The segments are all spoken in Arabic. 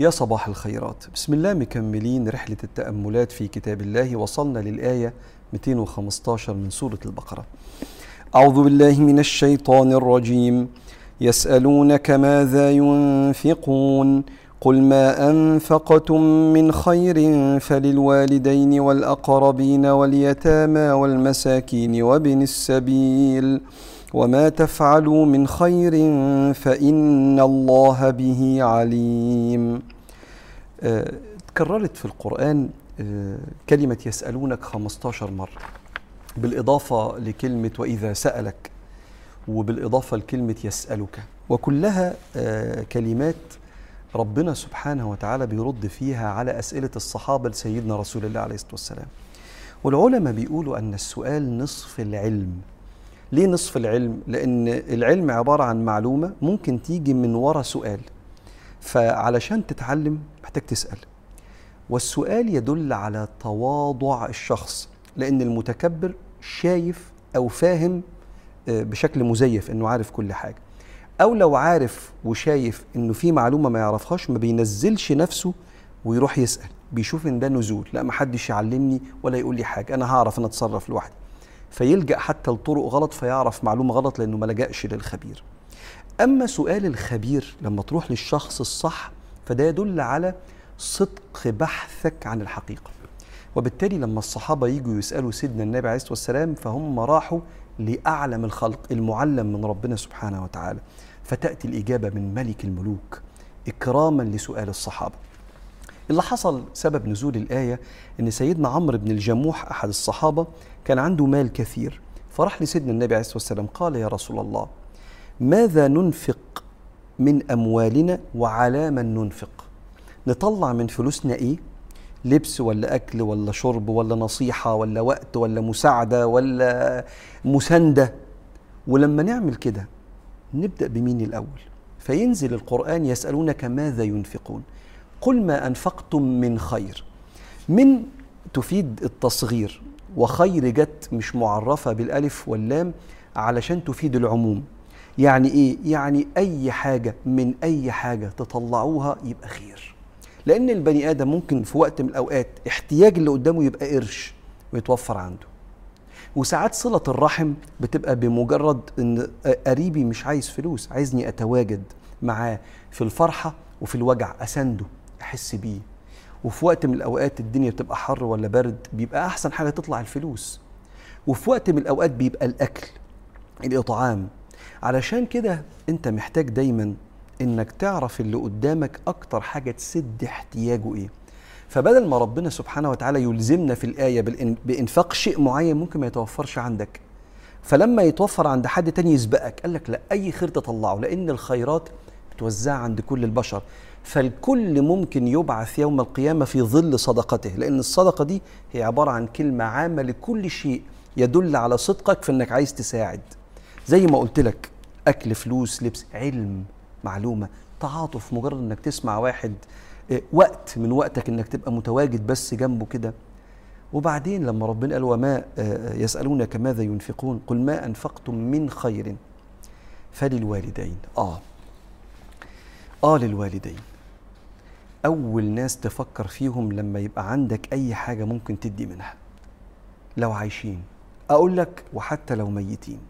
يا صباح الخيرات. بسم الله مكملين رحلة التأملات في كتاب الله وصلنا للآية 215 من سورة البقرة. أعوذ بالله من الشيطان الرجيم. يسألونك ماذا ينفقون؟ قل ما أنفقتم من خير فللوالدين والأقربين واليتامى والمساكين وابن السبيل. وما تفعلوا من خير فإن الله به عليم. آه، تكررت في القرآن آه، كلمة يسألونك 15 مرة. بالإضافة لكلمة وإذا سألك وبالإضافة لكلمة يسألك. وكلها آه، كلمات ربنا سبحانه وتعالى بيرد فيها على أسئلة الصحابة لسيدنا رسول الله عليه الصلاة والسلام. والعلماء بيقولوا أن السؤال نصف العلم. ليه نصف العلم؟ لأن العلم عبارة عن معلومة ممكن تيجي من ورا سؤال. فعلشان تتعلم محتاج تسأل. والسؤال يدل على تواضع الشخص لأن المتكبر شايف أو فاهم آه، بشكل مزيف إنه عارف كل حاجة. أو لو عارف وشايف إنه في معلومة ما يعرفهاش ما بينزلش نفسه ويروح يسأل. بيشوف إن ده نزول لا محدش يعلمني ولا يقول لي حاجة أنا هعرف أنا أتصرف لوحدي. فيلجأ حتى لطرق غلط فيعرف معلومة غلط لأنه ما لجأش للخبير. أما سؤال الخبير لما تروح للشخص الصح فده يدل على صدق بحثك عن الحقيقة. وبالتالي لما الصحابة يجوا يسألوا سيدنا النبي عليه الصلاة والسلام فهم راحوا لأعلم الخلق المعلم من ربنا سبحانه وتعالى. فتأتي الإجابة من ملك الملوك إكراما لسؤال الصحابة. اللي حصل سبب نزول الآية إن سيدنا عمرو بن الجموح أحد الصحابة كان عنده مال كثير. فراح لسيدنا النبي عليه الصلاة والسلام قال يا رسول الله ماذا ننفق من أموالنا وعلى من ننفق؟ نطلع من فلوسنا إيه؟ لبس ولا أكل ولا شرب ولا نصيحة ولا وقت ولا مساعدة ولا مساندة؟ ولما نعمل كده نبدأ بمين الأول؟ فينزل القرآن يسألونك ماذا ينفقون. قل ما أنفقتم من خير. من تفيد التصغير وخير جت مش معرفة بالألف واللام علشان تفيد العموم. يعني إيه؟ يعني أي حاجة من أي حاجة تطلعوها يبقى خير. لأن البني آدم ممكن في وقت من الأوقات احتياج اللي قدامه يبقى قرش ويتوفر عنده. وساعات صلة الرحم بتبقى بمجرد إن قريبي مش عايز فلوس عايزني أتواجد معاه في الفرحة وفي الوجع أسنده. أحس بيه. وفي وقت من الأوقات الدنيا بتبقى حر ولا برد بيبقى أحسن حاجة تطلع الفلوس. وفي وقت من الأوقات بيبقى الأكل الإطعام. علشان كده أنت محتاج دايما إنك تعرف اللي قدامك أكتر حاجة تسد احتياجه إيه. فبدل ما ربنا سبحانه وتعالى يلزمنا في الآية بإنفاق شيء معين ممكن ما يتوفرش عندك. فلما يتوفر عند حد تاني يسبقك قال لك لا أي خير تطلعه لأن الخيرات بتوزع عند كل البشر فالكل ممكن يبعث يوم القيامة في ظل صدقته لأن الصدقة دي هي عبارة عن كلمة عامة لكل شيء يدل على صدقك في أنك عايز تساعد. زي ما قلت لك أكل فلوس لبس علم معلومة تعاطف مجرد أنك تسمع واحد وقت من وقتك إنك تبقى متواجد بس جنبه كده. وبعدين لما ربنا قال وما يسألونك ماذا ينفقون قل ما أنفقتم من خير فللوالدين. آه. آه للوالدين. أول ناس تفكر فيهم لما يبقى عندك أي حاجة ممكن تدي منها. لو عايشين. أقول لك وحتى لو ميتين.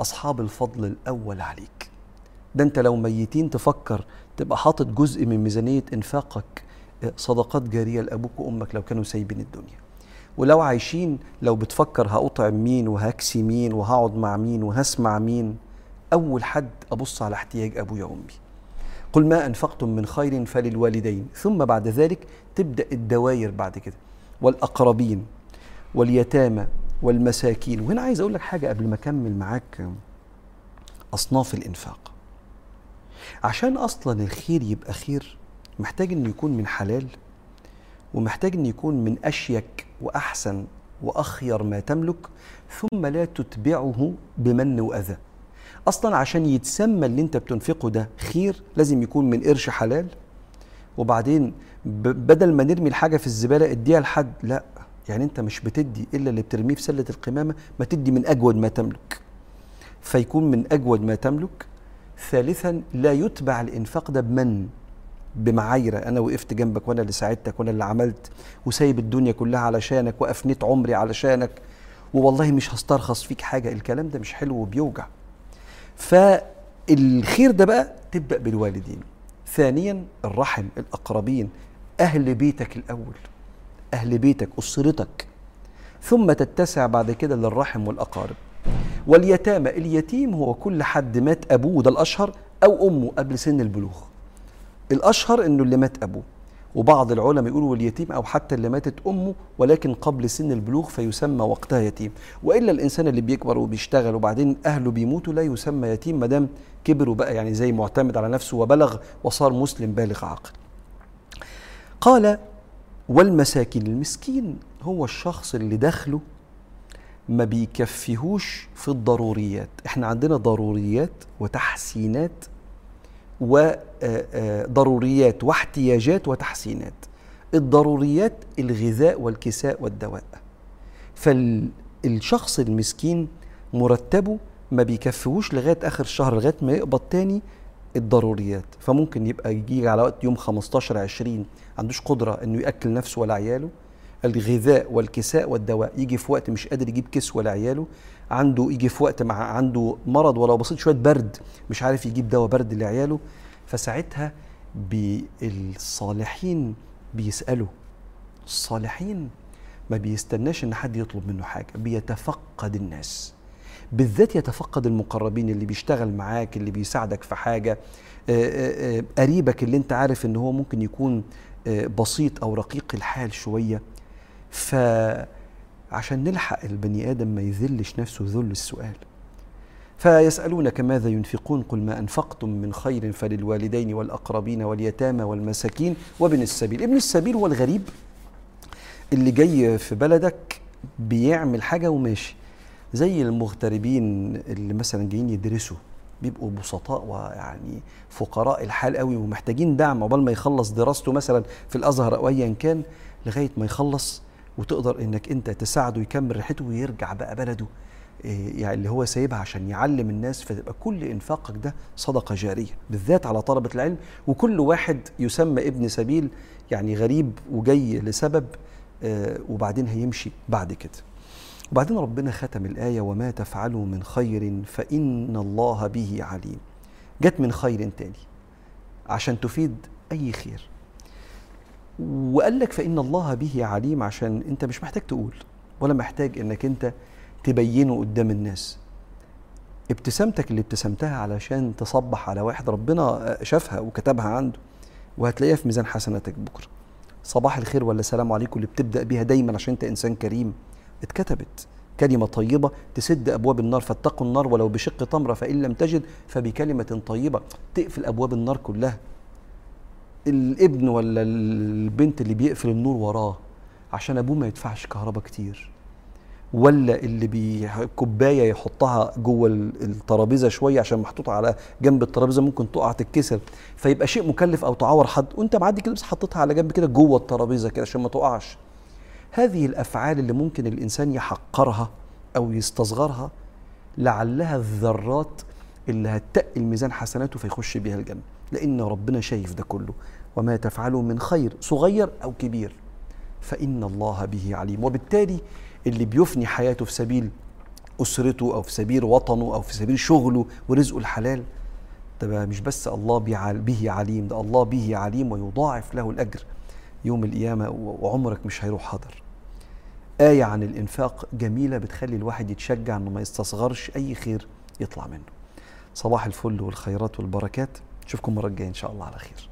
أصحاب الفضل الأول عليك. ده أنت لو ميتين تفكر تبقى حاطط جزء من ميزانية إنفاقك صدقات جارية لأبوك وأمك لو كانوا سايبين الدنيا. ولو عايشين لو بتفكر هأطعم مين وهكسي مين وهقعد مع مين وهسمع مين أول حد أبص على احتياج أبويا وأمي. قل ما أنفقتم من خير فللوالدين. ثم بعد ذلك تبدأ الدواير بعد كده. والأقربين واليتامى والمساكين. وهنا عايز أقول لك حاجة قبل ما أكمل معاك. أصناف الإنفاق. عشان أصلا الخير يبقى خير محتاج إنه يكون من حلال ومحتاج إنه يكون من أشيك وأحسن وأخير ما تملك ثم لا تتبعه بمن وأذى. أصلا عشان يتسمى اللي أنت بتنفقه ده خير لازم يكون من قرش حلال. وبعدين بدل ما نرمي الحاجة في الزبالة اديها لحد لا يعني أنت مش بتدي إلا اللي بترميه في سلة القمامة ما تدي من أجود ما تملك. فيكون من أجود ما تملك. ثالثا لا يتبع الإنفاق ده بمن؟ بمعايرة. أنا وقفت جنبك وأنا اللي ساعدتك وأنا اللي عملت وسايب الدنيا كلها علشانك وأفنيت عمري علشانك. والله مش هسترخص فيك حاجة. الكلام ده مش حلو وبيوجع. فالخير ده بقى تبدأ بالوالدين. ثانيا الرحم الأقربين أهل بيتك الأول أهل بيتك أسرتك. ثم تتسع بعد كده للرحم والأقارب. واليتامى اليتيم هو كل حد مات أبوه ده الأشهر أو أمه قبل سن البلوغ. الأشهر إنه اللي مات أبوه. وبعض العلماء يقولوا اليتيم أو حتى اللي ماتت أمه ولكن قبل سن البلوغ فيسمى وقتها يتيم. وإلا الإنسان اللي بيكبر وبيشتغل وبعدين أهله بيموتوا لا يسمى يتيم ما دام كبر وبقى يعني زي معتمد على نفسه وبلغ وصار مسلم بالغ عاقل. قال والمساكين المسكين هو الشخص اللي دخله ما بيكفيهوش في الضروريات. إحنا عندنا ضروريات وتحسينات وضروريات واحتياجات وتحسينات. الضروريات الغذاء والكساء والدواء. فالشخص المسكين مرتبه ما بيكفيهوش لغاية آخر الشهر لغاية ما يقبض تاني الضروريات. فممكن يبقى يجي على وقت يوم 15 20 عندوش قدرة إنه يأكل نفسه ولا عياله. الغذاء والكساء والدواء. يجي في وقت مش قادر يجيب كس ولا عياله عنده يجي في وقت مع عنده مرض ولو بسيط شوية برد مش عارف يجيب دواء برد لعياله. فساعتها بالصالحين بيسألوا. الصالحين ما بيستناش إن حد يطلب منه حاجة بيتفقد الناس. بالذات يتفقد المقربين اللي بيشتغل معاك اللي بيساعدك في حاجة. قريبك اللي انت عارف إن هو ممكن يكون بسيط أو رقيق الحال شوية. فعشان نلحق البني آدم ما يذلش نفسه ذل السؤال. فيسألونك ماذا ينفقون؟ قل ما أنفقتم من خير فللوالدين والأقربين واليتامى والمساكين وابن السبيل. ابن السبيل هو الغريب اللي جاي في بلدك بيعمل حاجة وماشي. زي المغتربين اللي مثلا جايين يدرسوا بيبقوا بسطاء ويعني فقراء الحال قوي ومحتاجين دعم. عقبال ما يخلص دراسته مثلا في الأزهر أو ايا كان لغاية ما يخلص وتقدر إنك أنت تساعده يكمل رحلته ويرجع بقى بلده. يعني اللي هو سايبها عشان يعلم الناس فتبقى كل إنفاقك ده صدقة جارية بالذات على طلبة العلم. وكل واحد يسمى ابن سبيل يعني غريب وجاي لسبب وبعدين هيمشي بعد كده. وبعدين ربنا ختم الآية وما تفعلوا من خير فإن الله به عليم. جت من خير تاني عشان تفيد أي خير. وقال لك فإن الله به عليم عشان أنت مش محتاج تقول ولا محتاج أنك أنت تبينه قدام الناس. ابتسامتك اللي ابتسمتها علشان تصبح على واحد ربنا شافها وكتبها عنده وهتلاقيها في ميزان حسناتك بكرة. صباح الخير ولا سلام عليكم اللي بتبدأ بيها دايما عشان أنت إنسان كريم. اتكتبت كلمة طيبة تسد أبواب النار فاتقوا النار ولو بشق تمرة فإن لم تجد فبكلمة طيبة تقفل أبواب النار كلها. الابن ولا البنت اللي بيقفل النور وراه عشان أبوه ما يدفعش كهرباء كتير. ولا اللي بي كوباية يحطها جوه الترابيزة شوية عشان محطوطة على جنب الترابيزة ممكن تقع تتكسر. فيبقى شيء مكلف أو تعور حد وأنت معدي كده بس حطيتها على جنب كده جوه الترابيزة كده عشان ما تقعش. هذه الأفعال اللي ممكن الإنسان يحقرها أو يستصغرها لعلها الذرات اللي هتقل ميزان حسناته فيخش بيها الجنة. لأن ربنا شايف ده كله. وما تفعلوا من خير صغير أو كبير. فإن الله به عليم. وبالتالي اللي بيفني حياته في سبيل أسرته أو في سبيل وطنه أو في سبيل شغله ورزقه الحلال ده مش بس الله به عليم ده الله به عليم ويضاعف له الأجر. يوم القيامة وعمرك مش هيروح حاضر آية عن الإنفاق جميلة بتخلي الواحد يتشجع إنه ما يستصغرش أي خير يطلع منه. صباح الفل والخيرات والبركات، نشوفكم المرة الجاية إن شاء الله على خير.